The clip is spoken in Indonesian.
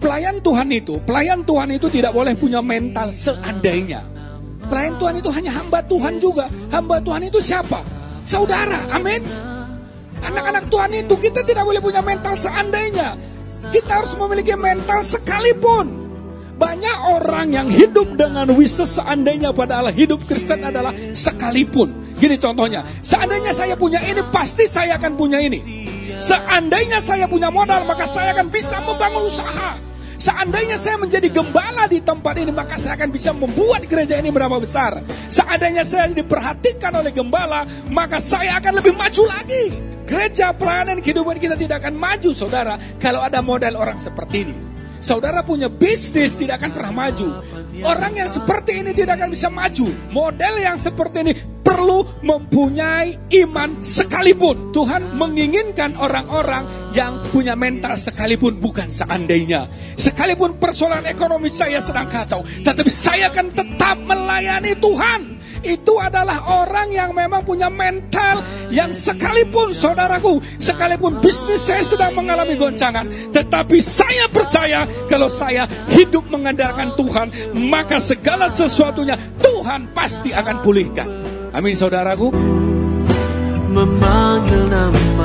Pelayan Tuhan itu, pelayan Tuhan itu tidak boleh punya mental seandainya. Pelayan Tuhan itu hanya hamba Tuhan juga. Hamba Tuhan itu siapa? Saudara, amin. Anak-anak Tuhan itu kita tidak boleh punya mental seandainya. Kita harus memiliki mental sekalipun. Banyak orang yang hidup dengan wisa seandainya padahal hidup Kristen adalah sekalipun. Gini contohnya, seandainya saya punya ini pasti saya akan punya ini. Seandainya saya punya modal maka saya akan bisa membangun usaha. Seandainya saya menjadi gembala di tempat ini, maka saya akan bisa membuat gereja ini berapa besar. Seandainya saya diperhatikan oleh gembala, maka saya akan lebih maju lagi. Gereja pelayanan kehidupan kita tidak akan maju, saudara, kalau ada model orang seperti ini. Saudara punya bisnis tidak akan pernah maju. Orang yang seperti ini tidak akan bisa maju. Model yang seperti ini perlu mempunyai iman sekalipun. Tuhan menginginkan orang-orang yang punya mental sekalipun bukan seandainya. Sekalipun persoalan ekonomi saya sedang kacau, tetapi saya akan tetap melayani Tuhan. Itu adalah orang yang memang punya mental yang sekalipun saudaraku, sekalipun bisnis saya sedang mengalami goncangan, tetapi saya percaya kalau saya hidup mengandalkan Tuhan, maka segala sesuatunya Tuhan pasti akan pulihkan. Amin saudaraku. Memanggil Yesus.